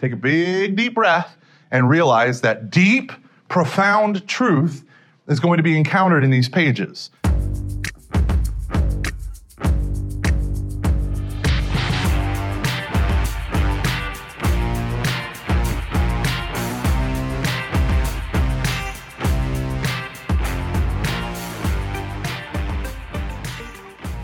take a big, deep breath, and realize that deep, profound truth is going to be encountered in these pages.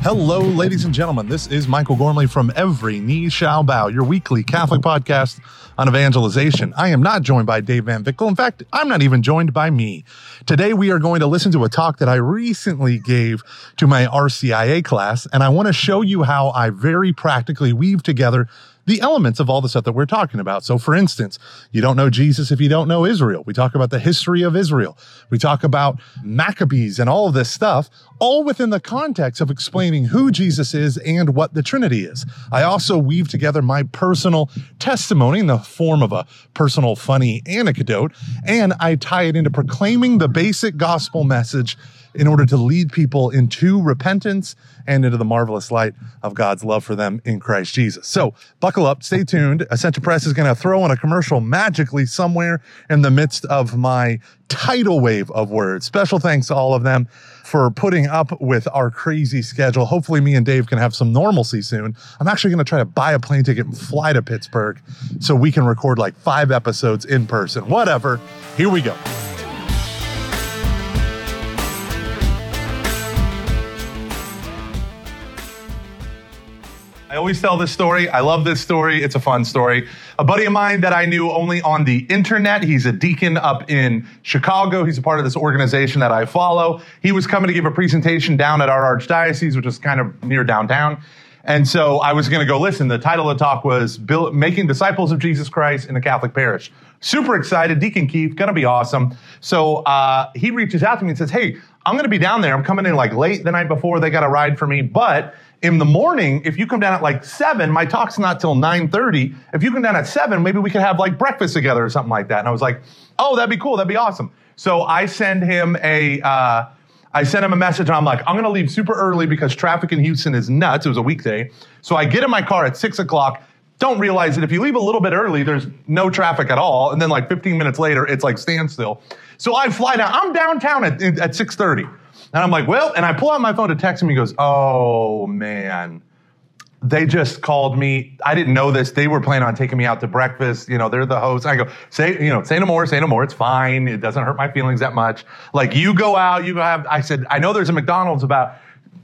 Hello, ladies and gentlemen. This is Michael Gormley from Every Knee Shall Bow, your weekly Catholic podcast on evangelization. I am not joined by Dave Van Vickle. In fact, I'm not even joined by me. Today, we are going to listen to a talk that I recently gave to my RCIA class, and I want to show you how I very practically weave together the elements of all the stuff that we're talking about. So, for instance, you don't know Jesus if you don't know Israel. We talk about the history of Israel. We talk about Maccabees and all of this stuff, all within the context of explaining who Jesus is and what the Trinity is. I also weave together my personal testimony in the form of a personal funny anecdote, and I tie it into proclaiming the basic gospel message in order to lead people into repentance and into the marvelous light of God's love for them in Christ Jesus. So buckle up, stay tuned. Ascension Press is going to throw in a commercial magically somewhere in the midst of my tidal wave of words. Special thanks to all of them for putting up with our crazy schedule. Hopefully, me and Dave can have some normalcy soon. I'm actually going to try to buy a plane ticket and fly to Pittsburgh so we can record like five episodes in person. Whatever. Here we go. Always tell this story. I love this story. It's a fun story. A buddy of mine that I knew only on the internet, he's a deacon up in Chicago. He's a part of this organization that I follow. He was coming to give a presentation down at our archdiocese, which is kind of near downtown. And so I was going to go listen. The title of the talk was Making Disciples of Jesus Christ in a Catholic Parish. Super excited. Deacon Keith, going to be awesome. So uh, he reaches out to me and says, Hey, I'm going to be down there. I'm coming in like late the night before. They got a ride for me, but in the morning, if you come down at like seven, my talk's not till 9:30. If you come down at seven, maybe we could have like breakfast together or something like that. And I was like, oh, that'd be cool. That'd be awesome. So I send him a, uh, I sent him a message and I'm like, I'm going to leave super early because traffic in Houston is nuts. It was a weekday. So I get in my car at six o'clock. Don't realize that if you leave a little bit early, there's no traffic at all. And then like 15 minutes later, it's like standstill. So I fly down. I'm downtown at, at 630. And I'm like, well, and I pull out my phone to text him. He goes, oh man, they just called me. I didn't know this. They were planning on taking me out to breakfast. You know, they're the host. I go, say, you know, say no more, say no more. It's fine. It doesn't hurt my feelings that much. Like you go out, you have, I said, I know there's a McDonald's about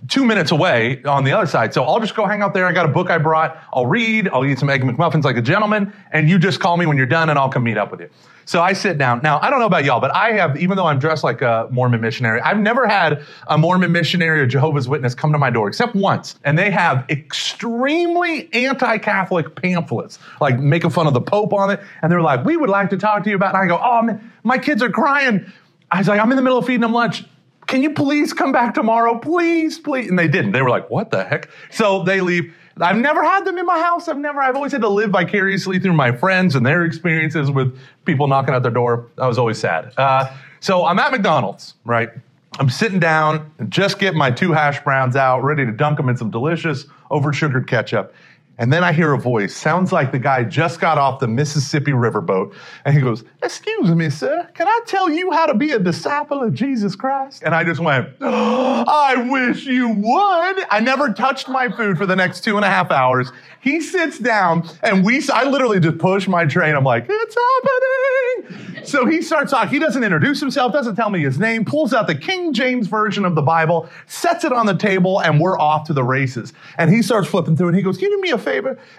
two minutes away on the other side. So I'll just go hang out there. I got a book I brought. I'll read. I'll eat some egg McMuffins like a gentleman. And you just call me when you're done and I'll come meet up with you. So I sit down. Now, I don't know about y'all, but I have, even though I'm dressed like a Mormon missionary, I've never had a Mormon missionary or Jehovah's Witness come to my door except once. And they have extremely anti Catholic pamphlets, like making fun of the Pope on it. And they're like, we would like to talk to you about it. And I go, oh, man, my kids are crying. I was like, I'm in the middle of feeding them lunch can you please come back tomorrow? Please, please. And they didn't. They were like, what the heck? So they leave. I've never had them in my house. I've never, I've always had to live vicariously through my friends and their experiences with people knocking at their door. I was always sad. Uh, so I'm at McDonald's, right? I'm sitting down, just get my two hash browns out, ready to dunk them in some delicious over sugared ketchup. And then I hear a voice, sounds like the guy just got off the Mississippi riverboat. And he goes, Excuse me, sir, can I tell you how to be a disciple of Jesus Christ? And I just went, oh, I wish you would. I never touched my food for the next two and a half hours. He sits down and we, I literally just push my train. I'm like, It's happening. So he starts talking. He doesn't introduce himself, doesn't tell me his name, pulls out the King James Version of the Bible, sets it on the table, and we're off to the races. And he starts flipping through and he goes, Can you do me a favor?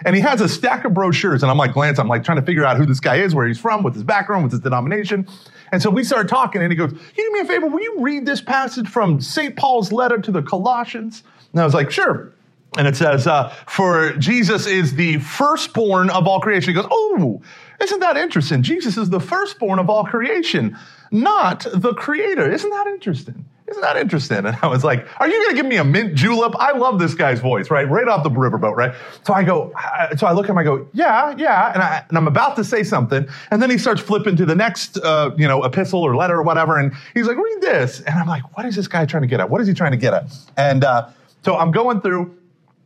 And he has a stack of brochures. And I'm like, Lance, I'm like trying to figure out who this guy is, where he's from, with his background, with his denomination. And so we started talking, and he goes, you do me a favor? Will you read this passage from St. Paul's letter to the Colossians? And I was like, Sure. And it says, uh, For Jesus is the firstborn of all creation. He goes, Oh, isn't that interesting? Jesus is the firstborn of all creation, not the creator. Isn't that interesting? Isn't that interesting? And I was like, Are you going to give me a mint julep? I love this guy's voice, right? Right off the riverboat, right? So I go, so I look at him, I go, Yeah, yeah. And, I, and I'm about to say something. And then he starts flipping to the next, uh, you know, epistle or letter or whatever. And he's like, Read this. And I'm like, What is this guy trying to get at? What is he trying to get at? And uh, so I'm going through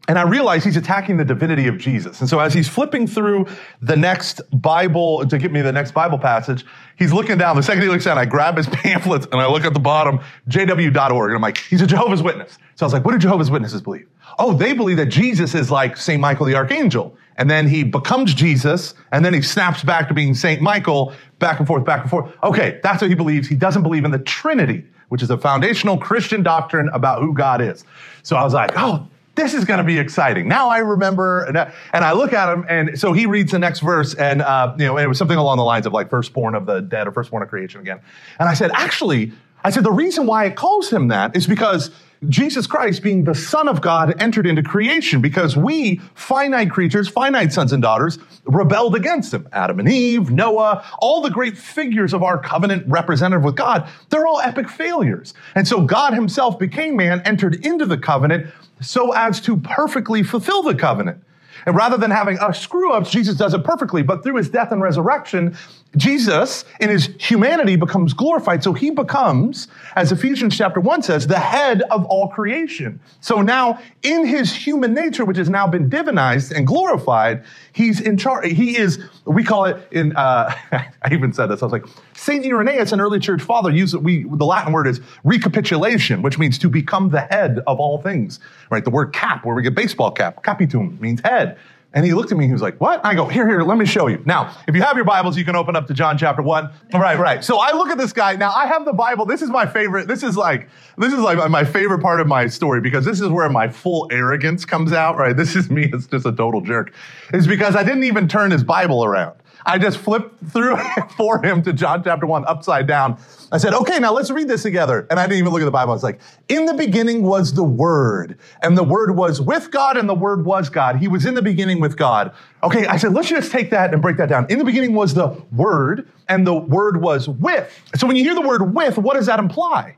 And I realize he's attacking the divinity of Jesus. And so as he's flipping through the next Bible to get me the next Bible passage, he's looking down. The second he looks down, I grab his pamphlets and I look at the bottom, jw.org. And I'm like, he's a Jehovah's Witness. So I was like, what do Jehovah's Witnesses believe? Oh, they believe that Jesus is like St. Michael the Archangel. And then he becomes Jesus, and then he snaps back to being St. Michael, back and forth, back and forth. Okay, that's what he believes. He doesn't believe in the Trinity, which is a foundational Christian doctrine about who God is. So I was like, oh, this is going to be exciting. Now I remember, and I, and I, look at him, and so he reads the next verse, and uh, you know, and it was something along the lines of like firstborn of the dead or firstborn of creation again. And I said, actually, I said the reason why it calls him that is because Jesus Christ, being the Son of God, entered into creation because we, finite creatures, finite sons and daughters, rebelled against him. Adam and Eve, Noah, all the great figures of our covenant representative with God, they're all epic failures. And so God himself became man, entered into the covenant so as to perfectly fulfill the covenant. And rather than having a screw ups, Jesus does it perfectly. But through his death and resurrection, Jesus in his humanity becomes glorified. So he becomes, as Ephesians chapter 1 says, the head of all creation. So now in his human nature, which has now been divinized and glorified, he's in charge. He is, we call it in, uh, I even said this, I was like, St. Irenaeus, an early church father, used we, the Latin word is recapitulation, which means to become the head of all things, right? The word cap, where we get baseball cap, capitum means head. And he looked at me, he was like, What? I go, Here, here, let me show you. Now, if you have your Bibles, you can open up to John chapter 1. Right, right. So I look at this guy. Now, I have the Bible. This is my favorite. This is like, this is like my favorite part of my story because this is where my full arrogance comes out, right? This is me It's just a total jerk. Is because I didn't even turn his Bible around. I just flipped through for him to John chapter 1 upside down. I said, okay, now let's read this together. And I didn't even look at the Bible. I was like, in the beginning was the Word, and the Word was with God, and the Word was God. He was in the beginning with God. Okay, I said, let's just take that and break that down. In the beginning was the Word, and the Word was with. So when you hear the word with, what does that imply?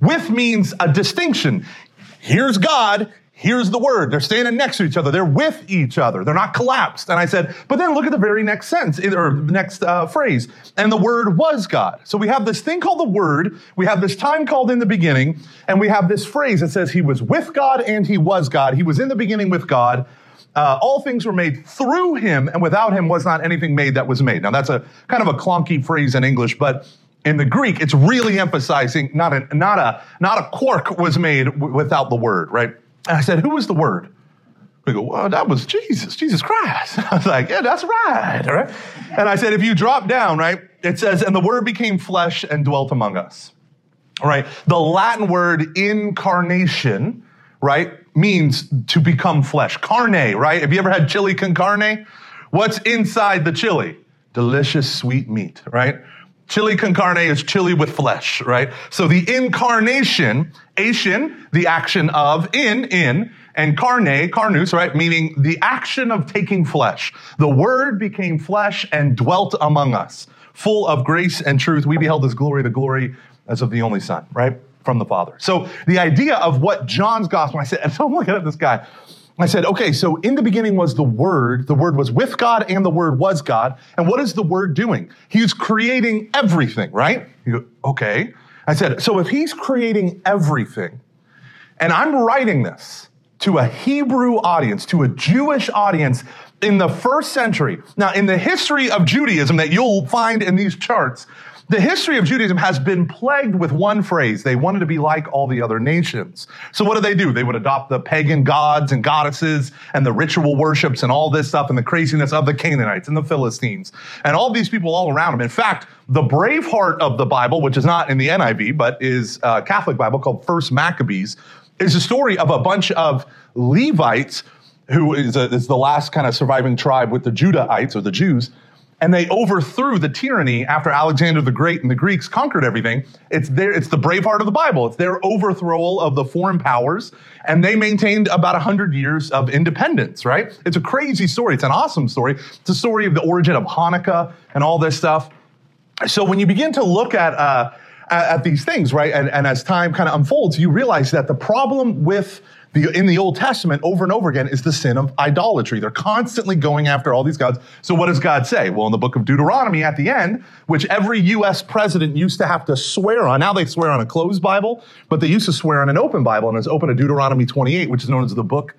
With means a distinction. Here's God, Here's the word. They're standing next to each other. They're with each other. They're not collapsed. And I said, but then look at the very next sentence or next uh, phrase. And the word was God. So we have this thing called the word. We have this time called in the beginning. And we have this phrase that says he was with God and he was God. He was in the beginning with God. Uh, all things were made through him, and without him was not anything made that was made. Now that's a kind of a clunky phrase in English, but in the Greek, it's really emphasizing not a not a not a quark was made w- without the word, right? And I said, Who was the Word? We go, Well, that was Jesus, Jesus Christ. I was like, Yeah, that's right. All right. And I said, If you drop down, right, it says, And the Word became flesh and dwelt among us. All right. The Latin word incarnation, right, means to become flesh. Carne, right? Have you ever had chili con carne? What's inside the chili? Delicious sweet meat, right? Chili con carne is chili with flesh, right? So the incarnation, ation, the action of in, in, and carne, carnus, right? Meaning the action of taking flesh. The word became flesh and dwelt among us, full of grace and truth. We beheld his glory, the glory as of the only son, right? From the Father. So the idea of what John's gospel, I said, and so I'm looking at this guy, I said, okay, so in the beginning was the Word. The Word was with God and the Word was God. And what is the Word doing? He's creating everything, right? Go, okay. I said, so if he's creating everything, and I'm writing this to a Hebrew audience, to a Jewish audience in the first century. Now, in the history of Judaism that you'll find in these charts, the history of Judaism has been plagued with one phrase. They wanted to be like all the other nations. So what do they do? They would adopt the pagan gods and goddesses and the ritual worships and all this stuff and the craziness of the Canaanites and the Philistines and all these people all around them. In fact, the Braveheart of the Bible, which is not in the NIV, but is a Catholic Bible called First Maccabees, is a story of a bunch of Levites who is, a, is the last kind of surviving tribe with the Judahites or the Jews and they overthrew the tyranny after Alexander the Great and the Greeks conquered everything. It's their, it's the Braveheart of the Bible. It's their overthrow of the foreign powers, and they maintained about 100 years of independence, right? It's a crazy story. It's an awesome story. It's a story of the origin of Hanukkah and all this stuff. So when you begin to look at, uh, at, at these things, right, and, and as time kind of unfolds, you realize that the problem with in the Old Testament over and over again is the sin of idolatry. They're constantly going after all these gods. So what does God say? Well, in the book of Deuteronomy at the end, which every U.S. president used to have to swear on. Now they swear on a closed Bible, but they used to swear on an open Bible, and it's open to Deuteronomy 28, which is known as the book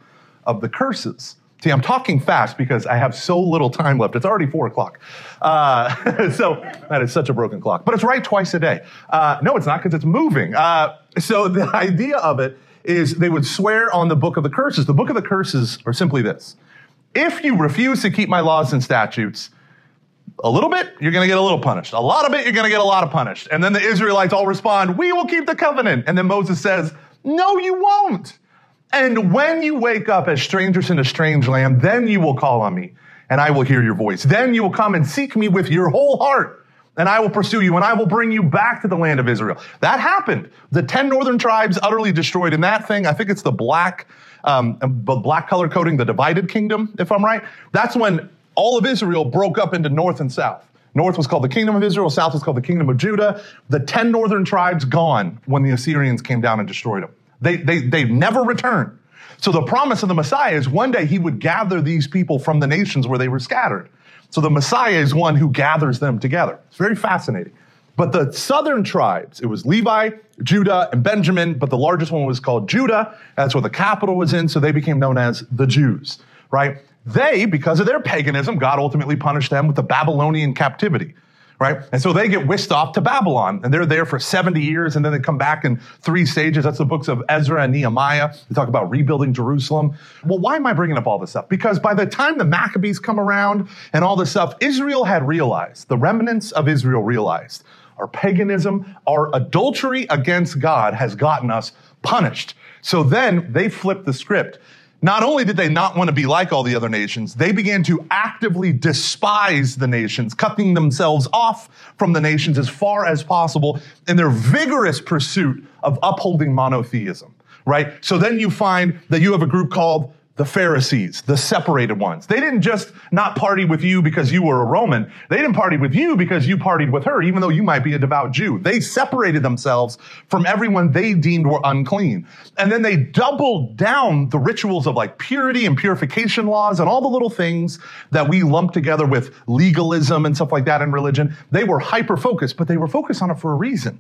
of the curses. See, I'm talking fast because I have so little time left. It's already four o'clock. Uh, so that is such a broken clock. But it's right twice a day. Uh, no, it's not because it's moving. Uh, so the idea of it is they would swear on the book of the curses. The book of the curses are simply this if you refuse to keep my laws and statutes, a little bit, you're going to get a little punished. A lot of it, you're going to get a lot of punished. And then the Israelites all respond, We will keep the covenant. And then Moses says, No, you won't. And when you wake up as strangers in a strange land, then you will call on me and I will hear your voice. Then you will come and seek me with your whole heart and I will pursue you and I will bring you back to the land of Israel. That happened. The 10 northern tribes utterly destroyed in that thing. I think it's the black, um, the black color coding, the divided kingdom, if I'm right. That's when all of Israel broke up into north and south. North was called the kingdom of Israel, south was called the kingdom of Judah. The 10 northern tribes gone when the Assyrians came down and destroyed them. They, they, they never returned. So the promise of the Messiah is one day he would gather these people from the nations where they were scattered. So the Messiah is one who gathers them together. It's very fascinating. But the southern tribes, it was Levi, Judah, and Benjamin, but the largest one was called Judah. That's where the capital was in, so they became known as the Jews, right? They, because of their paganism, God ultimately punished them with the Babylonian captivity right? And so they get whisked off to Babylon and they're there for 70 years and then they come back in three stages. That's the books of Ezra and Nehemiah. They talk about rebuilding Jerusalem. Well, why am I bringing up all this stuff? Because by the time the Maccabees come around and all this stuff, Israel had realized, the remnants of Israel realized, our paganism, our adultery against God has gotten us punished. So then they flip the script not only did they not want to be like all the other nations, they began to actively despise the nations, cutting themselves off from the nations as far as possible in their vigorous pursuit of upholding monotheism, right? So then you find that you have a group called the Pharisees, the separated ones. They didn't just not party with you because you were a Roman. They didn't party with you because you partied with her, even though you might be a devout Jew. They separated themselves from everyone they deemed were unclean. And then they doubled down the rituals of like purity and purification laws and all the little things that we lump together with legalism and stuff like that in religion. They were hyper focused, but they were focused on it for a reason.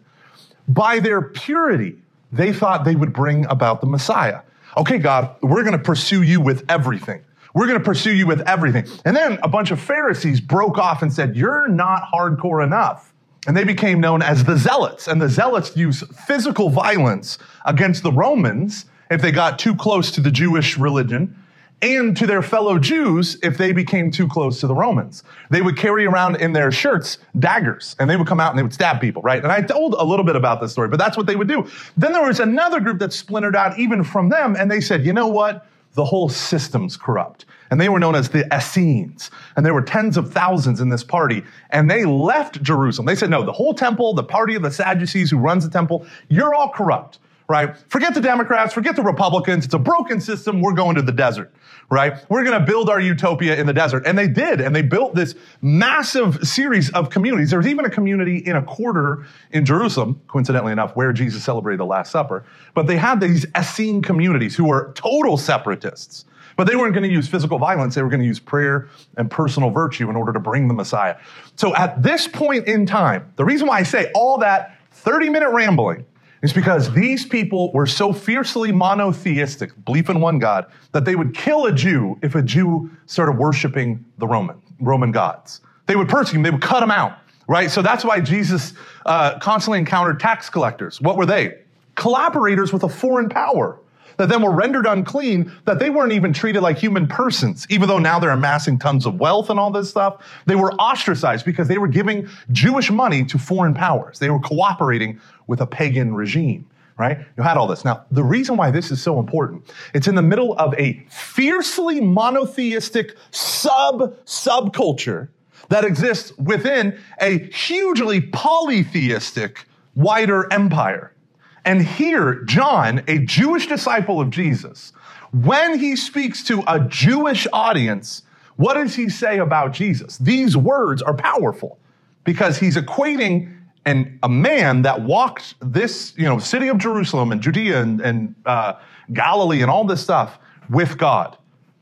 By their purity, they thought they would bring about the Messiah okay, God, we're going to pursue you with everything. We're going to pursue you with everything. And then a bunch of Pharisees broke off and said, You're not hardcore enough. And they became known as the Zealots. And the Zealots used physical violence against the Romans if they got too close to the Jewish religion and to their fellow Jews if they became too close to the Romans. They would carry around in their shirts daggers and they would come out and they would stab people, right? And I told a little bit about this story, but that's what they would do. Then there was another group that splintered out even from them and they said, you know what? The whole system's corrupt. And they were known as the Essenes. And there were tens of thousands in this party. And they left Jerusalem. They said, no, the whole temple, the party of the Sadducees who runs the temple, you're all corrupt right? Forget the Democrats, forget the Republicans. It's a broken system. We're going to the desert, right? We're going to build our utopia in the desert. And they did. And they built this massive series of communities. There was even a community in a quarter in Jerusalem, coincidentally enough, where Jesus celebrated the Last Supper. But they had these Essene communities who were total separatists. But they weren't going to use physical violence. They were going to use prayer and personal virtue in order to bring the Messiah. So at this point in time, the reason why I say all that 30 minute rambling it's because these people were so fiercely monotheistic, belief in one God, that they would kill a Jew if a Jew started worshiping the Roman, Roman gods. They would persecute him, they would cut him out, right? So that's why Jesus uh, constantly encountered tax collectors. What were they? Collaborators with a foreign power that then were rendered unclean, that they weren't even treated like human persons, even though now they're amassing tons of wealth and all this stuff. They were ostracized because they were giving Jewish money to foreign powers. They were cooperating with a pagan regime right? You had all this. Now, the reason why this is so important, it's in the middle of a fiercely monotheistic sub subculture that exists within a hugely polytheistic wider empire. And here, John, a Jewish disciple of Jesus, when he speaks to a Jewish audience, what does he say about Jesus? These words are powerful because he's equating an, a man that walked this, you know, city of Jerusalem and Judea and, and uh, Galilee and all this stuff with God.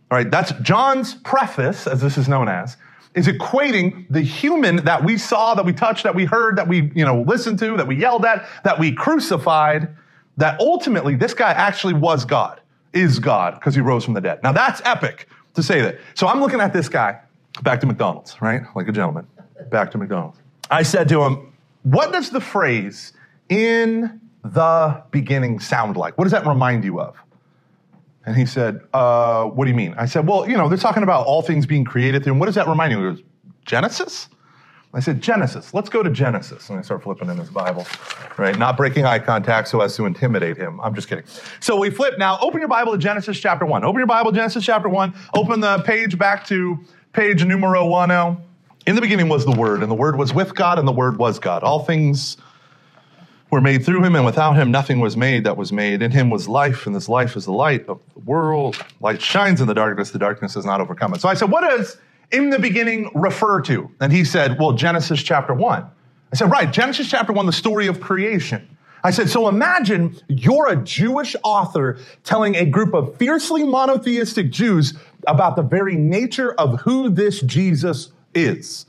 All right, that's John's preface, as this is known as, is equating the human that we saw, that we touched, that we heard, that we, you know, listened to, that we yelled at, that we crucified, that ultimately this guy actually was God. is God because he rose from the dead. Now that's epic to say that. So I'm looking at this guy, back to McDonald's, right? Like a gentleman, back to McDonald's. I said to him, What does the phrase in the beginning sound like? What does that remind you of? And he said, uh, What do you mean? I said, Well, you know, they're talking about all things being created. And what does that remind you? He goes, Genesis? I said, Genesis. Let's go to Genesis. And I start flipping in his Bible, right? Not breaking eye contact so as to intimidate him. I'm just kidding. So we flip now. Open your Bible to Genesis chapter 1. Open your Bible, Genesis chapter 1. Open the page back to page numero 10. In the beginning was the Word, and the Word was with God, and the Word was God. All things were made through him, and without him nothing was made that was made. In him was life, and this life is the light of the world. Light shines in the darkness, the darkness has not overcome it. So I said, What does in the beginning refer to? And he said, Well, Genesis chapter 1. I said, Right, Genesis chapter 1, the story of creation. I said, So imagine you're a Jewish author telling a group of fiercely monotheistic Jews about the very nature of who this Jesus is.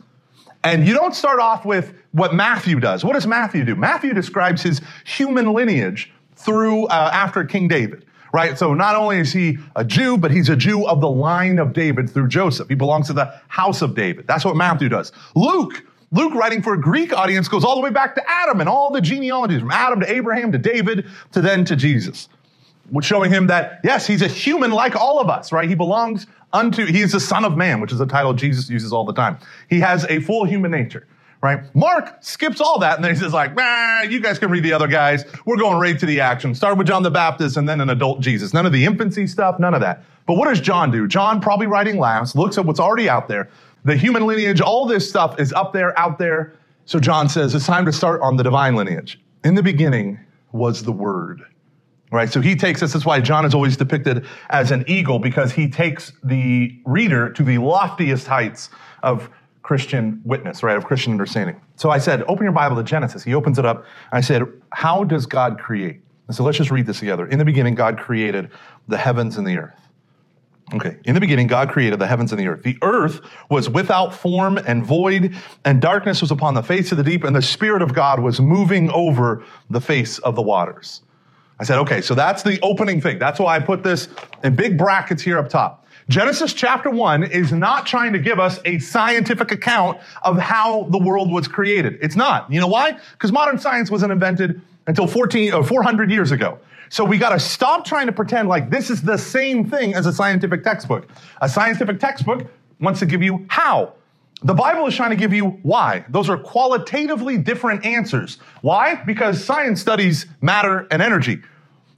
And you don't start off with what Matthew does. What does Matthew do? Matthew describes his human lineage through uh, after King David. Right? So not only is he a Jew, but he's a Jew of the line of David through Joseph. He belongs to the house of David. That's what Matthew does. Luke, Luke writing for a Greek audience goes all the way back to Adam and all the genealogies from Adam to Abraham to David to then to Jesus. Showing him that, yes, he's a human like all of us, right? He belongs unto, he is the son of man, which is a title Jesus uses all the time. He has a full human nature right? Mark skips all that and then he says like, you guys can read the other guys. We're going right to the action. Start with John the Baptist and then an adult Jesus. None of the infancy stuff, none of that. But what does John do? John, probably writing last, looks at what's already out there. The human lineage, all this stuff is up there, out there. So John says it's time to start on the divine lineage. In the beginning was the Word. Right? So he takes us, that's why John is always depicted as an eagle, because he takes the reader to the loftiest heights of Christian witness, right, of Christian understanding. So I said, open your Bible to Genesis. He opens it up. I said, how does God create? And so let's just read this together. In the beginning, God created the heavens and the earth. Okay, in the beginning, God created the heavens and the earth. The earth was without form and void, and darkness was upon the face of the deep, and the Spirit of God was moving over the face of the waters. I said, okay, so that's the opening thing. That's why I put this in big brackets here up top. Genesis chapter 1 is not trying to give us a scientific account of how the world was created. It's not. You know why? Because modern science wasn't invented until 14 or uh, 400 years ago. So we got to stop trying to pretend like this is the same thing as a scientific textbook. A scientific textbook wants to give you how. The Bible is trying to give you why. Those are qualitatively different answers. Why? Because science studies matter and energy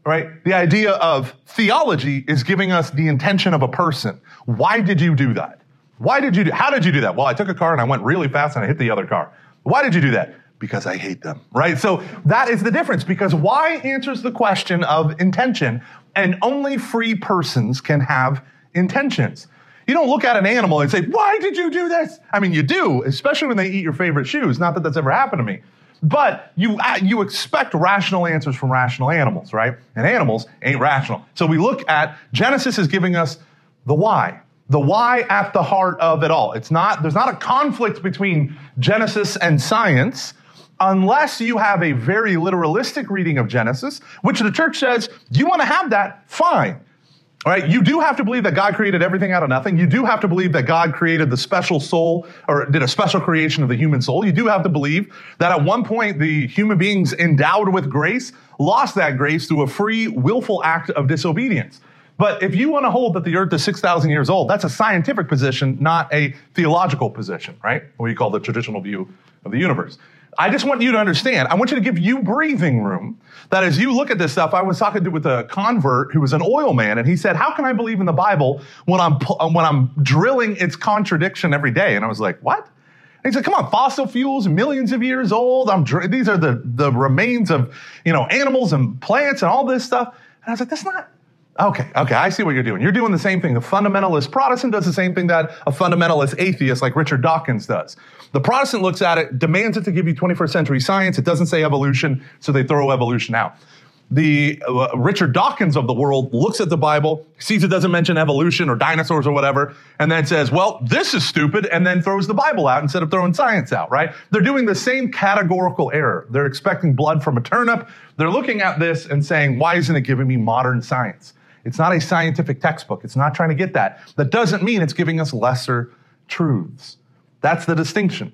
right? The idea of theology is giving us the intention of a person. Why did you do that? Why did you do, how did you do that? Well, I took a car and I went really fast and I hit the other car. Why did you do that? Because I hate them, right? So that is the difference because why answers the question of intention and only free persons can have intentions. You don't look at an animal and say, why did you do this? I mean, you do, especially when they eat your favorite shoes. Not that that's ever happened to me. But you, you expect rational answers from rational animals, right? And animals ain't rational. So we look at Genesis is giving us the why. The why at the heart of it all. It's not, there's not a conflict between Genesis and science unless you have a very literalistic reading of Genesis, which the church says, you want to have that? Fine. All right, you do have to believe that God created everything out of nothing. You do have to believe that God created the special soul or did a special creation of the human soul. You do have to believe that at one point the human beings endowed with grace lost that grace through a free, willful act of disobedience. But if you want to hold that the earth is 6,000 years old, that's a scientific position, not a theological position, right? What you call the traditional view of the universe. I just want you to understand. I want you to give you breathing room. That as you look at this stuff, I was talking to, with a convert who was an oil man, and he said, "How can I believe in the Bible when I'm when I'm drilling its contradiction every day?" And I was like, "What?" And he said, "Come on, fossil fuels, millions of years old. I'm dr- these are the the remains of you know animals and plants and all this stuff." And I was like, "That's not Okay, okay, I see what you're doing. You're doing the same thing. The fundamentalist Protestant does the same thing that a fundamentalist atheist like Richard Dawkins does. The Protestant looks at it, demands it to give you 21st century science. It doesn't say evolution, so they throw evolution out. The uh, Richard Dawkins of the world looks at the Bible, sees it doesn't mention evolution or dinosaurs or whatever, and then says, well, this is stupid, and then throws the Bible out instead of throwing science out, right? They're doing the same categorical error. They're expecting blood from a turnip. They're looking at this and saying, why isn't it giving me modern science? It's not a scientific textbook. It's not trying to get that. That doesn't mean it's giving us lesser truths. That's the distinction.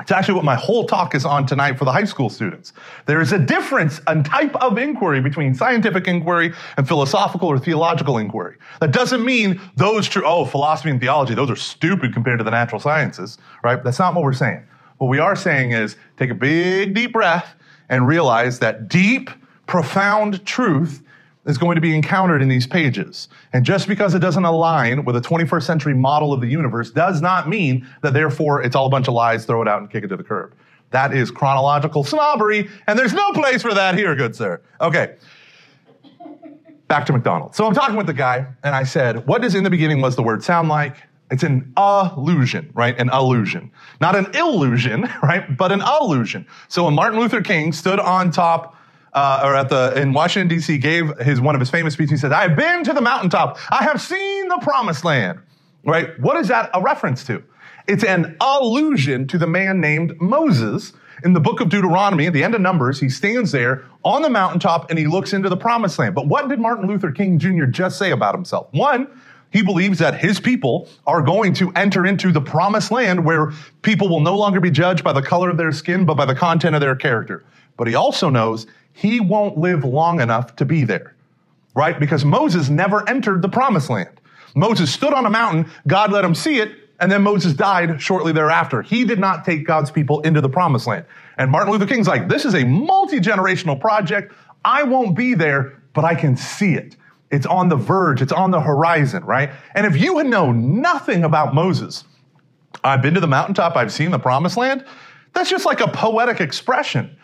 It's actually what my whole talk is on tonight for the high school students. There is a difference, a type of inquiry between scientific inquiry and philosophical or theological inquiry. That doesn't mean those true, oh, philosophy and theology, those are stupid compared to the natural sciences, right? That's not what we're saying. What we are saying is take a big, deep breath and realize that deep, profound truth is going to be encountered in these pages. And just because it doesn't align with a 21st century model of the universe does not mean that therefore it's all a bunch of lies, throw it out and kick it to the curb. That is chronological snobbery, and there's no place for that here, good sir. Okay. Back to McDonald's. So I'm talking with the guy, and I said, What does in the beginning was the word sound like? It's an illusion, right? An illusion. Not an illusion, right? But an illusion. So when Martin Luther King stood on top uh, or at the in Washington D.C. gave his one of his famous speeches. He said, "I have been to the mountaintop. I have seen the promised land." Right? What is that a reference to? It's an allusion to the man named Moses in the book of Deuteronomy, at the end of Numbers. He stands there on the mountaintop and he looks into the promised land. But what did Martin Luther King Jr. just say about himself? One, he believes that his people are going to enter into the promised land where people will no longer be judged by the color of their skin, but by the content of their character. But he also knows he won't live long enough to be there, right? Because Moses never entered the promised land. Moses stood on a mountain, God let him see it, and then Moses died shortly thereafter. He did not take God's people into the promised land. And Martin Luther King's like, this is a multi generational project. I won't be there, but I can see it. It's on the verge, it's on the horizon, right? And if you had known nothing about Moses, I've been to the mountaintop, I've seen the promised land, that's just like a poetic expression.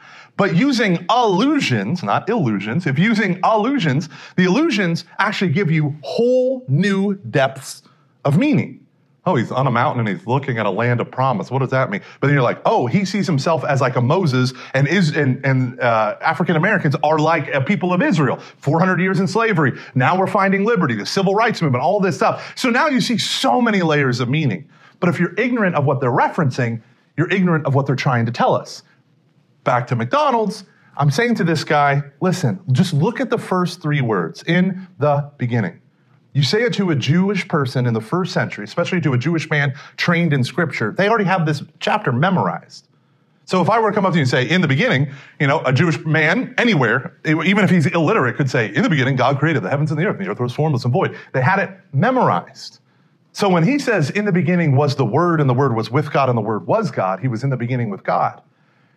But using allusions, not illusions, if using allusions, the illusions actually give you whole new depths of meaning. Oh, he's on a mountain and he's looking at a land of promise. What does that mean? But then you're like, oh, he sees himself as like a Moses, and is and, and uh, African Americans are like a people of Israel. 400 years in slavery. Now we're finding liberty, the civil rights movement, all this stuff. So now you see so many layers of meaning. But if you're ignorant of what they're referencing, you're ignorant of what they're trying to tell us back to McDonald's, I'm saying to this guy, listen, just look at the first three words in the beginning. You say it to a Jewish person in the first century, especially to a Jewish man trained in scripture, they already have this chapter memorized. So if I were to come up to you and say, in the beginning, you know, a Jewish man anywhere, even if he's illiterate, could say, in the beginning, God created the heavens and the earth, and the earth was formless and void. They had it memorized. So when he says, in the beginning was the Word, and the Word was with God, and the Word was God, he was in the beginning with God.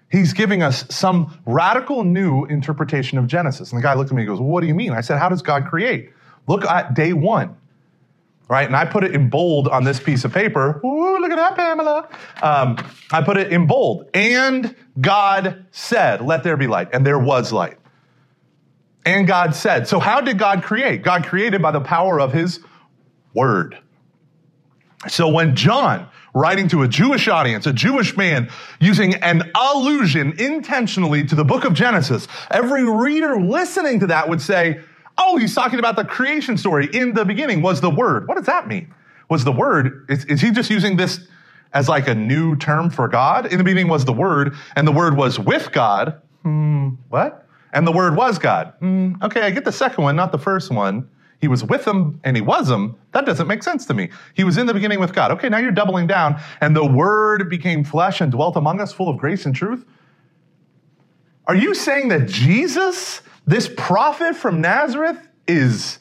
He's giving us some radical new interpretation of Genesis. And the guy looked at me and goes, well, What do you mean? I said, How does God create? Look at day one. Right? And I put it in bold on this piece of paper. Ooh, look at that, Pamela. Um, I put it in bold. And God said, Let there be light. And there was light. And God said. So, how did God create? God created by the power of his word. So, when John writing to a Jewish audience, a Jewish man, using an allusion intentionally to the book of Genesis, every reader listening to that would say, Oh, he's talking about the creation story. In the beginning was the word. What does that mean? Was the word, is, is he just using this as like a new term for God? In the beginning was the word, and the word was with God. Hmm, what? And the word was God. Hmm, okay, I get the second one, not the first one. He was with them and he was them. That doesn't make sense to me. He was in the beginning with God. Okay, now you're doubling down. And the Word became flesh and dwelt among us, full of grace and truth. Are you saying that Jesus, this prophet from Nazareth, is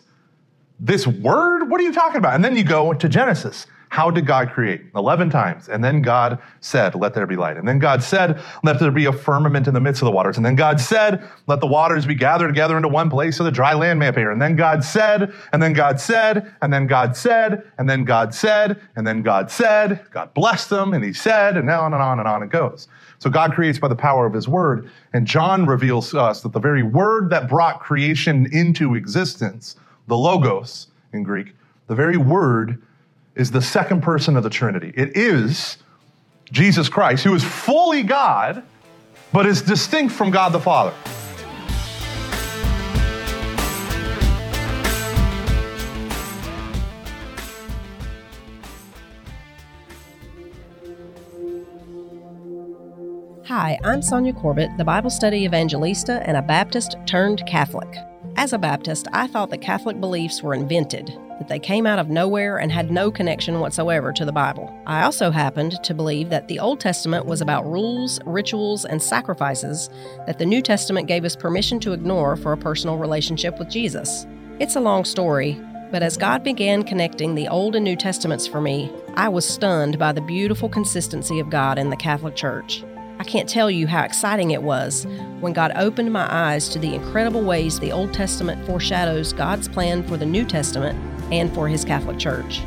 this Word? What are you talking about? And then you go to Genesis. How did God create? 11 times. And then God said, Let there be light. And then God said, Let there be a firmament in the midst of the waters. And then God said, Let the waters be gathered together into one place so the dry land may appear. And then God said, and then God said, and then God said, and then God said, and then God said, God blessed them, and He said, and on and on and on it goes. So God creates by the power of His word. And John reveals to us that the very word that brought creation into existence, the Logos in Greek, the very word is the second person of the Trinity. It is Jesus Christ, who is fully God, but is distinct from God the Father. Hi, I'm Sonja Corbitt, the Bible study evangelista and a Baptist turned Catholic. As a Baptist, I thought that Catholic beliefs were invented, that they came out of nowhere and had no connection whatsoever to the Bible. I also happened to believe that the Old Testament was about rules, rituals, and sacrifices that the New Testament gave us permission to ignore for a personal relationship with Jesus. It's a long story, but as God began connecting the Old and New Testaments for me, I was stunned by the beautiful consistency of God in the Catholic Church. I can't tell you how exciting it was when God opened my eyes to the incredible ways the Old Testament foreshadows God's plan for the New Testament and for His Catholic Church.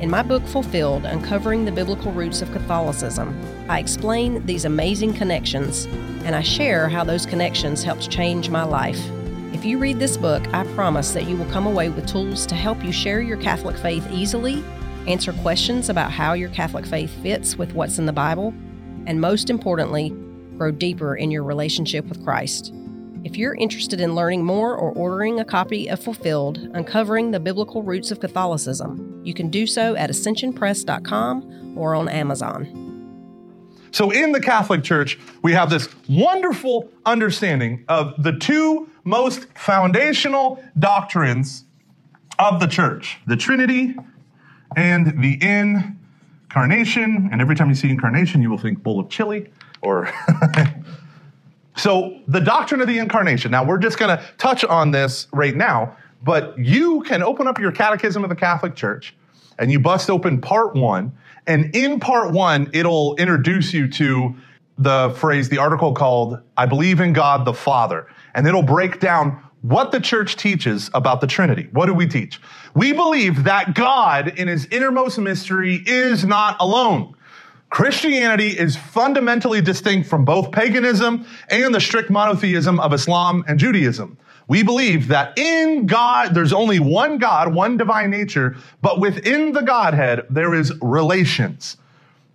In my book Fulfilled Uncovering the Biblical Roots of Catholicism, I explain these amazing connections and I share how those connections helped change my life. If you read this book, I promise that you will come away with tools to help you share your Catholic faith easily, answer questions about how your Catholic faith fits with what's in the Bible, and most importantly, grow deeper in your relationship with Christ. If you're interested in learning more or ordering a copy of Fulfilled, Uncovering the Biblical Roots of Catholicism, you can do so at ascensionpress.com or on Amazon. So, in the Catholic Church, we have this wonderful understanding of the two most foundational doctrines of the church the Trinity and the incarnation. Incarnation, and every time you see incarnation, you will think bowl of chili or. so, the doctrine of the incarnation. Now, we're just going to touch on this right now, but you can open up your Catechism of the Catholic Church and you bust open part one and in part one, it'll introduce you to the phrase, the article called, I believe in God the Father. And it'll break down what the church teaches about the Trinity. What do we teach? We believe that God, in his innermost mystery, is not alone. Christianity is fundamentally distinct from both paganism and the strict monotheism of Islam and Judaism. We believe that in God, there's only one God, one divine nature, but within the Godhead, there is relations.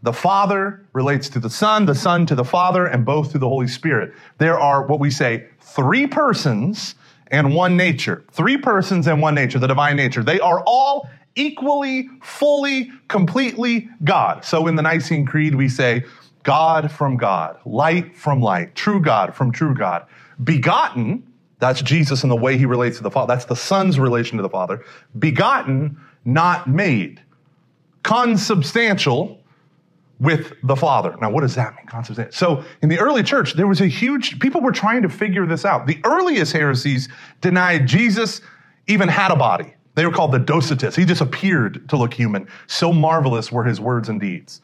The Father relates to the Son, the Son to the Father, and both to the Holy Spirit. There are what we say three persons and one nature. Three persons and one nature, the divine nature. They are all equally, fully, completely God. So in the Nicene Creed, we say, God from God, light from light, true God from true God, begotten that's Jesus and the way he relates to the Father. That's the Son's relation to the Father. Begotten, not made. Consubstantial with the Father. Now, what does that mean? Consubstantial. So, in the early church, there was a huge, people were trying to figure this out. The earliest heresies denied Jesus even had a body. They were called the Docetists. He just appeared to look human. So marvelous were his words and deeds.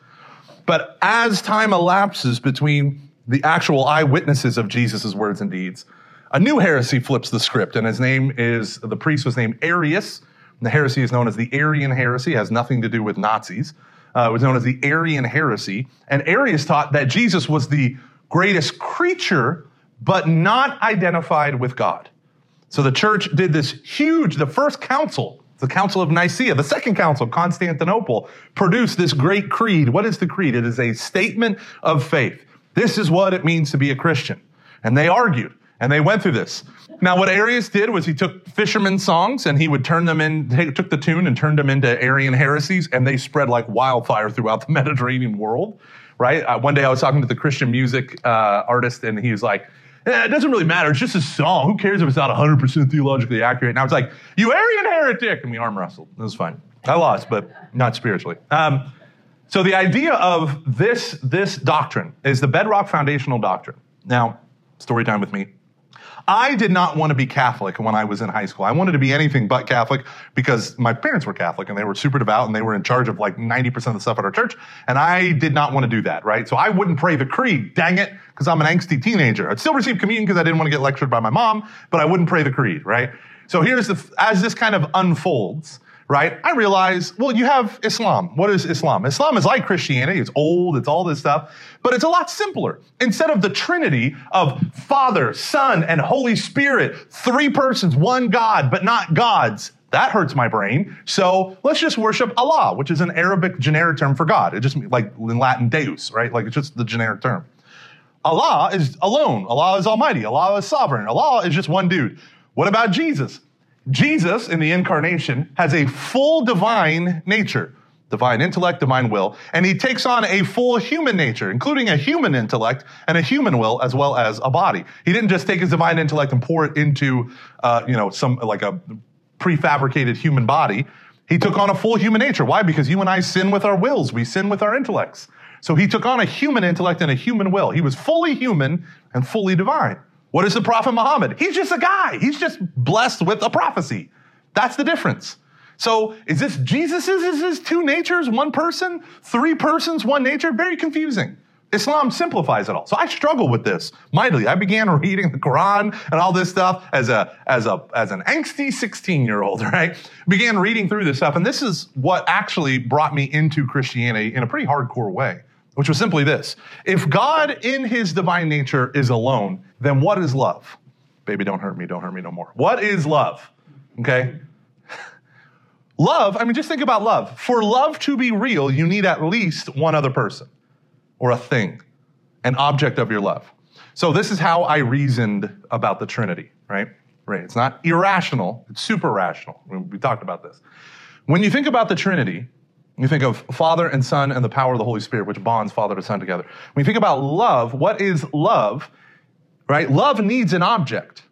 But as time elapses between the actual eyewitnesses of Jesus' words and deeds, a new heresy flips the script, and his name is the priest was named Arius. The heresy is known as the Arian heresy, it has nothing to do with Nazis. Uh, it was known as the Arian heresy. And Arius taught that Jesus was the greatest creature, but not identified with God. So the church did this huge, the first council, the Council of Nicaea, the second council, Constantinople, produced this great creed. What is the creed? It is a statement of faith. This is what it means to be a Christian. And they argued. And they went through this. Now, what Arius did was he took fishermen songs and he would turn them in, took the tune and turned them into Arian heresies, and they spread like wildfire throughout the Mediterranean world, right? Uh, one day I was talking to the Christian music uh, artist, and he was like, eh, it doesn't really matter. It's just a song. Who cares if it's not 100% theologically accurate? And I was like, you Arian heretic! And we arm wrestled. It was fine. I lost, but not spiritually. Um, so the idea of this, this doctrine is the bedrock foundational doctrine. Now, story time with me. I did not want to be Catholic when I was in high school. I wanted to be anything but Catholic because my parents were Catholic and they were super devout and they were in charge of like 90% of the stuff at our church. And I did not want to do that, right? So I wouldn't pray the creed, dang it, because I'm an angsty teenager. I'd still receive communion because I didn't want to get lectured by my mom, but I wouldn't pray the creed, right? So here's the, as this kind of unfolds, right? I realize, well, you have Islam. What is Islam? Islam is like Christianity. It's old. It's all this stuff, but it's a lot simpler. Instead of the Trinity of Father, Son, and Holy Spirit, three persons, one God, but not gods. That hurts my brain. So let's just worship Allah, which is an Arabic generic term for God. It just like in Latin Deus, right? Like it's just the generic term. Allah is alone. Allah is almighty. Allah is sovereign. Allah is just one dude. What about Jesus? Jesus in the incarnation has a full divine nature. divine intellect, divine will, and he takes on a full human nature, including a human intellect and a human will, as well as a body. He didn't just take his divine intellect and pour it into, uh, you know, some like a prefabricated human body. He took on a full human nature. Why? Because you and I sin with our wills. We sin with our intellects. So he took on a human intellect and a human will. He was fully human and fully divine. What is the Prophet Muhammad? He's just a guy. He's just blessed with a prophecy. That's the difference. So is this Jesus' is his two natures, one person, three persons, one nature? Very confusing. Islam simplifies it all. So I struggle with this mightily. I began reading the Quran and all this stuff as a as a as an angsty 16 year old, right? Began reading through this stuff, and this is what actually brought me into Christianity in a pretty hardcore way, which was simply this: If God in His divine nature is alone, then what is love? Baby, don't hurt me. Don't hurt me no more. What is love? Okay. Love, I mean, just think about love. For love to be real, you need at least one other person or a thing, an object of your love. So this is how I reasoned about the Trinity, right? Right. It's not irrational, it's super rational. We talked about this. When you think about the Trinity, you think of Father and Son and the power of the Holy Spirit, which bonds Father and Son together. When you think about love, what is love? Right? Love needs an object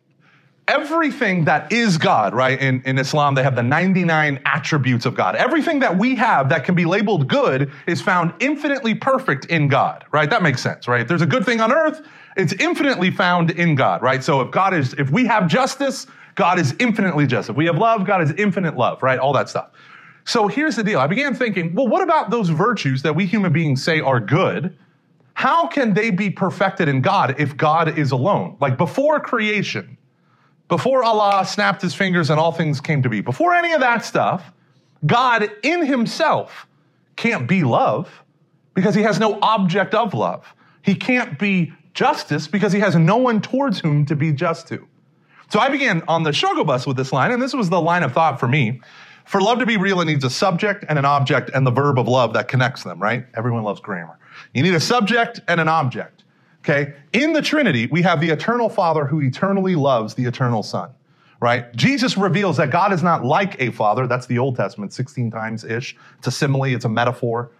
everything that is God, right? In, in Islam, they have the 99 attributes of God. Everything that we have that can be labeled good is found infinitely perfect in God, right? That makes sense, right? If there's a good thing on earth, it's infinitely found in God, right? So if God is, if we have justice, God is infinitely just. If we have love, God is infinite love, right? All that stuff. So here's the deal. I began thinking, well, what about those virtues that we human beings say are good? How can they be perfected in God if God is alone? Like before creation, before Allah snapped his fingers and all things came to be, before any of that stuff, God in himself can't be love because he has no object of love. He can't be justice because he has no one towards whom to be just to. So I began on the struggle bus with this line, and this was the line of thought for me. For love to be real, it needs a subject and an object and the verb of love that connects them, right? Everyone loves grammar. You need a subject and an object. Okay? In the Trinity, we have the eternal Father who eternally loves the eternal Son, right? Jesus reveals that God is not like a father. That's the Old Testament, 16 times ish. It's a simile, it's a metaphor,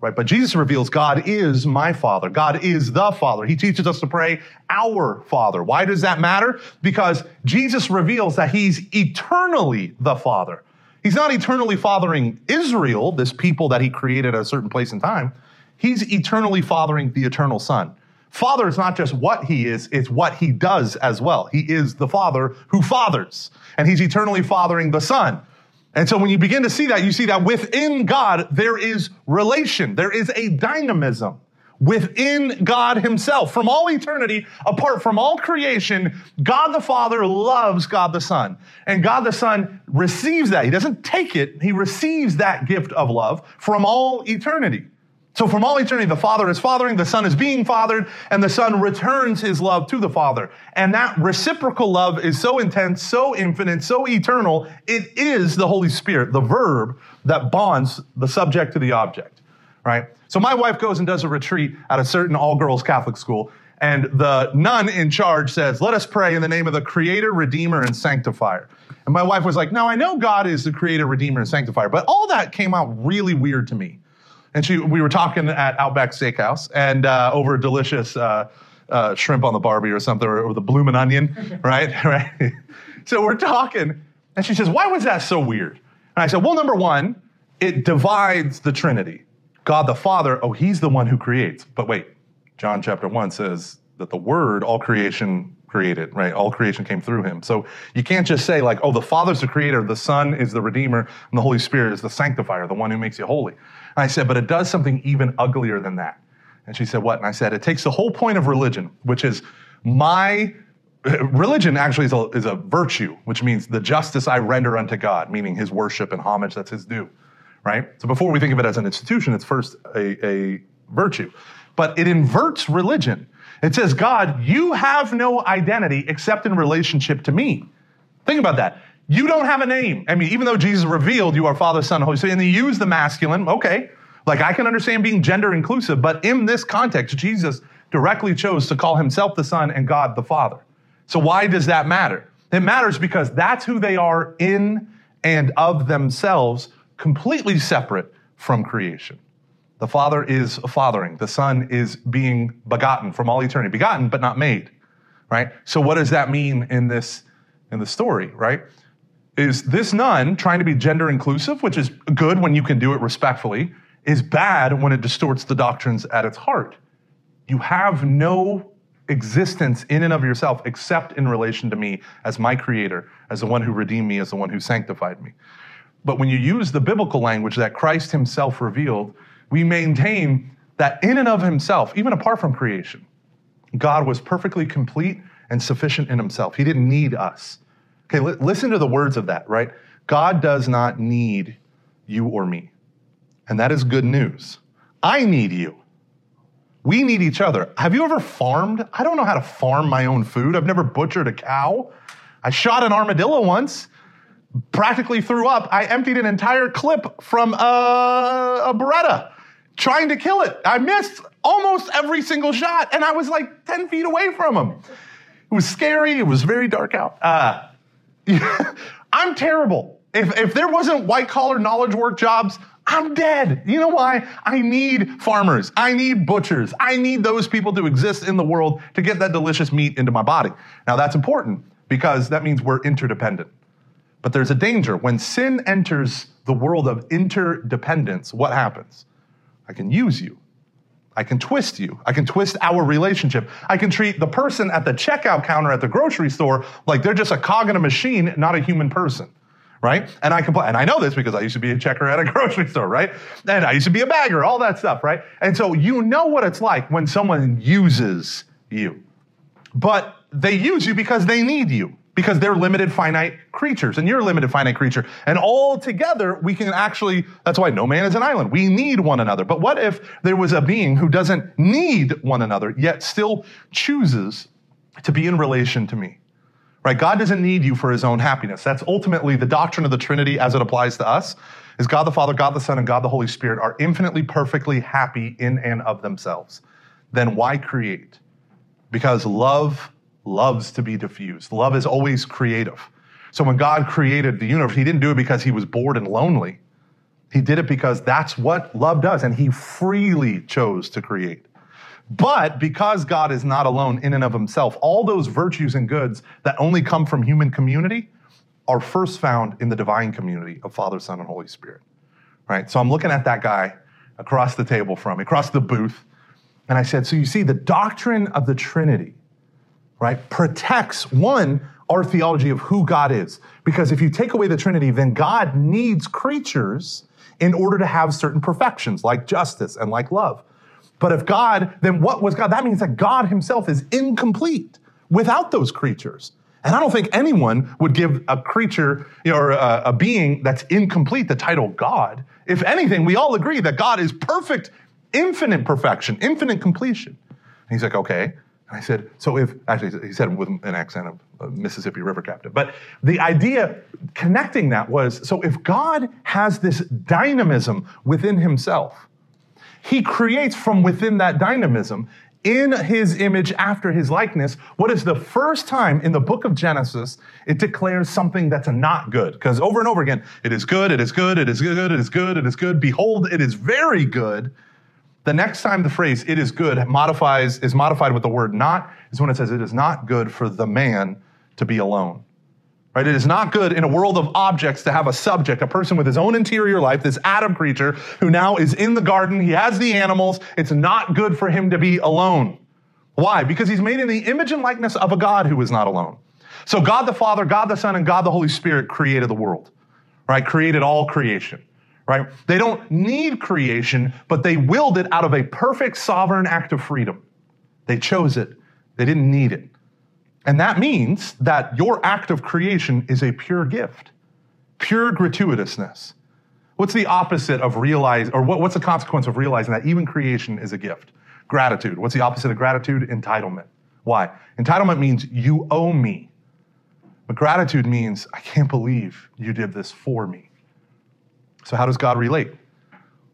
right? But Jesus reveals God is my Father. God is the Father. He teaches us to pray, Our Father. Why does that matter? Because Jesus reveals that He's eternally the Father. He's not eternally fathering Israel, this people that He created at a certain place in time. He's eternally fathering the eternal Son. Father is not just what he is, it's what he does as well. He is the Father who fathers, and he's eternally fathering the Son. And so when you begin to see that, you see that within God, there is relation, there is a dynamism within God himself. From all eternity, apart from all creation, God the Father loves God the Son. And God the Son receives that. He doesn't take it, he receives that gift of love from all eternity. So from all eternity, the Father is fathering, the Son is being fathered, and the Son returns his love to the Father. And that reciprocal love is so intense, so infinite, so eternal. It is the Holy Spirit, the verb that bonds the subject to the object, right? So my wife goes and does a retreat at a certain all girls Catholic school. And the nun in charge says, Let us pray in the name of the Creator, Redeemer, and Sanctifier. And my wife was like, No, I know God is the Creator, Redeemer, and Sanctifier, but all that came out really weird to me. And she, we were talking at Outback Steakhouse and uh, over a delicious uh, uh, shrimp on the Barbie or something, or, or the bloomin' onion, right? right. so we're talking, and she says, "Why was that so weird?" And I said, "Well, number one, it divides the Trinity. God the Father, oh, He's the one who creates. But wait, John chapter one says that the Word, all creation created, right? All creation came through him. So you can't just say like, oh, the Father's the creator, the Son is the Redeemer, and the Holy Spirit is the sanctifier, the one who makes you holy. And I said, but it does something even uglier than that. And she said, what? And I said, it takes the whole point of religion, which is my religion actually is a, is a virtue, which means the justice I render unto God, meaning his worship and homage that's his due, right? So before we think of it as an institution, it's first a, a virtue. But it inverts religion. It says, God, you have no identity except in relationship to me. Think about that. You don't have a name. I mean, even though Jesus revealed you are Father, Son, Holy Spirit, and he used the masculine, okay. Like I can understand being gender inclusive, but in this context, Jesus directly chose to call himself the Son and God the Father. So why does that matter? It matters because that's who they are in and of themselves, completely separate from creation. The Father is fathering. The Son is being begotten from all eternity. Begotten, but not made, right? So what does that mean in this, in the story, right? Is this nun trying to be gender inclusive, which is good when you can do it respectfully, is bad when it distorts the doctrines at its heart. You have no existence in and of yourself except in relation to me as my creator, as the one who redeemed me, as the one who sanctified me. But when you use the biblical language that Christ himself revealed, we maintain that in and of himself, even apart from creation, God was perfectly complete and sufficient in himself. He didn't need us. Okay, li- listen to the words of that, right? God does not need you or me. And that is good news. I need you. We need each other. Have you ever farmed? I don't know how to farm my own food. I've never butchered a cow. I shot an armadillo once, practically threw up. I emptied an entire clip from a, a Beretta trying to kill it. I missed almost every single shot, and I was like 10 feet away from him. It was scary. It was very dark out. Uh, I'm terrible. If, if there wasn't white collar knowledge work jobs, I'm dead. You know why? I need farmers. I need butchers. I need those people to exist in the world to get that delicious meat into my body. Now, that's important because that means we're interdependent. But there's a danger. When sin enters the world of interdependence, what happens? I can use you. I can twist you. I can twist our relationship. I can treat the person at the checkout counter at the grocery store like they're just a cog in a machine, not a human person right? And I complain, and I know this because I used to be a checker at a grocery store, right? And I used to be a bagger, all that stuff, right? And so you know what it's like when someone uses you. But they use you because they need you, because they're limited finite creatures, and you're a limited finite creature. And all together, we can actually, that's why no man is an island. We need one another. But what if there was a being who doesn't need one another, yet still chooses to be in relation to me? right? God doesn't need you for his own happiness. That's ultimately the doctrine of the Trinity as it applies to us. Is God the Father, God the Son, and God the Holy Spirit are infinitely perfectly happy in and of themselves. Then why create? Because love loves to be diffused. Love is always creative. So when God created the universe, he didn't do it because he was bored and lonely. He did it because that's what love does, and he freely chose to create. But because God is not alone in and of himself, all those virtues and goods that only come from human community are first found in the divine community of Father, Son, and Holy Spirit. Right? So I'm looking at that guy across the table from me, across the booth, and I said, So you see, the doctrine of the Trinity, right, protects one, our theology of who God is. Because if you take away the Trinity, then God needs creatures in order to have certain perfections like justice and like love. But if God, then what was God? That means that God himself is incomplete without those creatures. And I don't think anyone would give a creature or a, a being that's incomplete the title God. If anything, we all agree that God is perfect, infinite perfection, infinite completion. And he's like, okay. I said, so if, actually, he said with an accent of a Mississippi River captain. But the idea connecting that was so if God has this dynamism within himself, he creates from within that dynamism in his image after his likeness. What is the first time in the book of Genesis it declares something that's not good? Because over and over again, it is good, it is good, it is good, it is good, it is good. Behold, it is very good. The next time the phrase it is good modifies is modified with the word not is when it says it is not good for the man to be alone. Right? It is not good in a world of objects to have a subject, a person with his own interior life, this Adam creature who now is in the garden. He has the animals. It's not good for him to be alone. Why? Because he's made in the image and likeness of a God who is not alone. So God the Father, God the Son, and God the Holy Spirit created the world, right? Created all creation, right? They don't need creation, but they willed it out of a perfect sovereign act of freedom. They chose it. They didn't need it. And that means that your act of creation is a pure gift, pure gratuitousness. What's the opposite of realize, or what, what's the consequence of realizing that even creation is a gift? Gratitude. What's the opposite of gratitude? Entitlement. Why? Entitlement means you owe me. But gratitude means I can't believe you did this for me. So, how does God relate?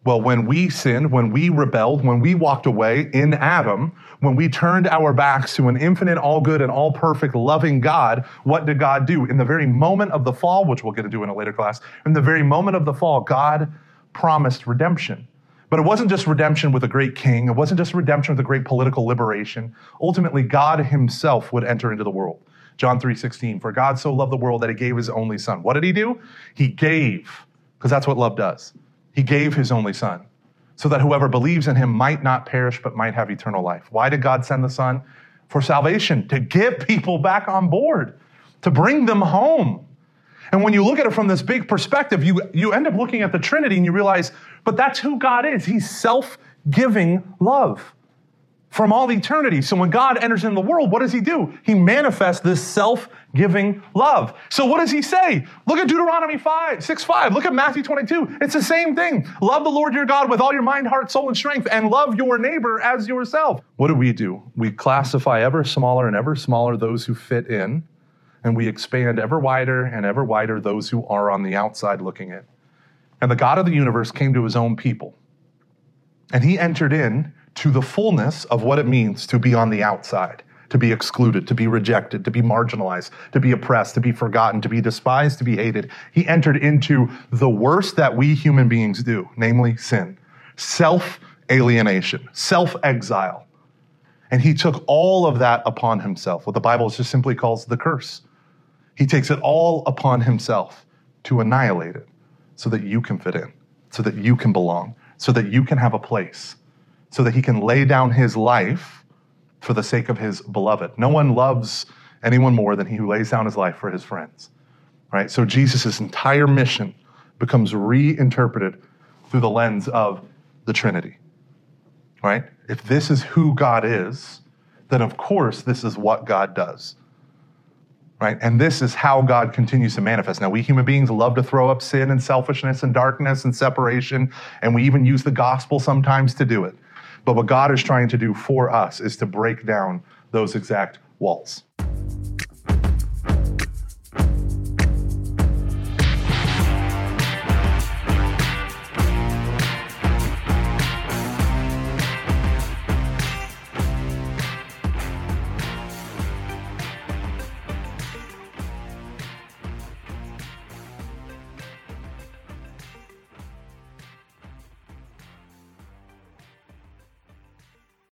Well, when we sinned, when we rebelled, when we walked away in Adam, when we turned our backs to an infinite, all good, and all perfect, loving God, what did God do? In the very moment of the fall, which we'll get into in a later class, in the very moment of the fall, God promised redemption. But it wasn't just redemption with a great king, it wasn't just redemption with a great political liberation. Ultimately, God himself would enter into the world. John 3:16, for God so loved the world that he gave his only son. What did he do? He gave, because that's what love does. He gave his only son so that whoever believes in him might not perish but might have eternal life. Why did God send the son? For salvation, to get people back on board, to bring them home. And when you look at it from this big perspective, you, you end up looking at the Trinity and you realize, but that's who God is. He's self giving love from all eternity. So when God enters into the world, what does he do? He manifests this self giving love. So what does he say? Look at Deuteronomy 5, 6, 5. Look at Matthew 22. It's the same thing. Love the Lord your God with all your mind, heart, soul, and strength, and love your neighbor as yourself. What do we do? We classify ever smaller and ever smaller those who fit in, and we expand ever wider and ever wider those who are on the outside looking in. And the God of the universe came to his own people. And he entered in to the fullness of what it means to be on the outside, to be excluded, to be rejected, to be marginalized, to be oppressed, to be forgotten, to be despised, to be hated. He entered into the worst that we human beings do, namely sin, self alienation, self exile. And he took all of that upon himself, what the Bible just simply calls the curse. He takes it all upon himself to annihilate it so that you can fit in, so that you can belong, so that you can have a place so that he can lay down his life for the sake of his beloved. No one loves anyone more than he who lays down his life for his friends. Right? So Jesus' entire mission becomes reinterpreted through the lens of the Trinity. Right? If this is who God is, then of course this is what God does. Right? And this is how God continues to manifest. Now, we human beings love to throw up sin and selfishness and darkness and separation, and we even use the gospel sometimes to do it. But what God is trying to do for us is to break down those exact walls.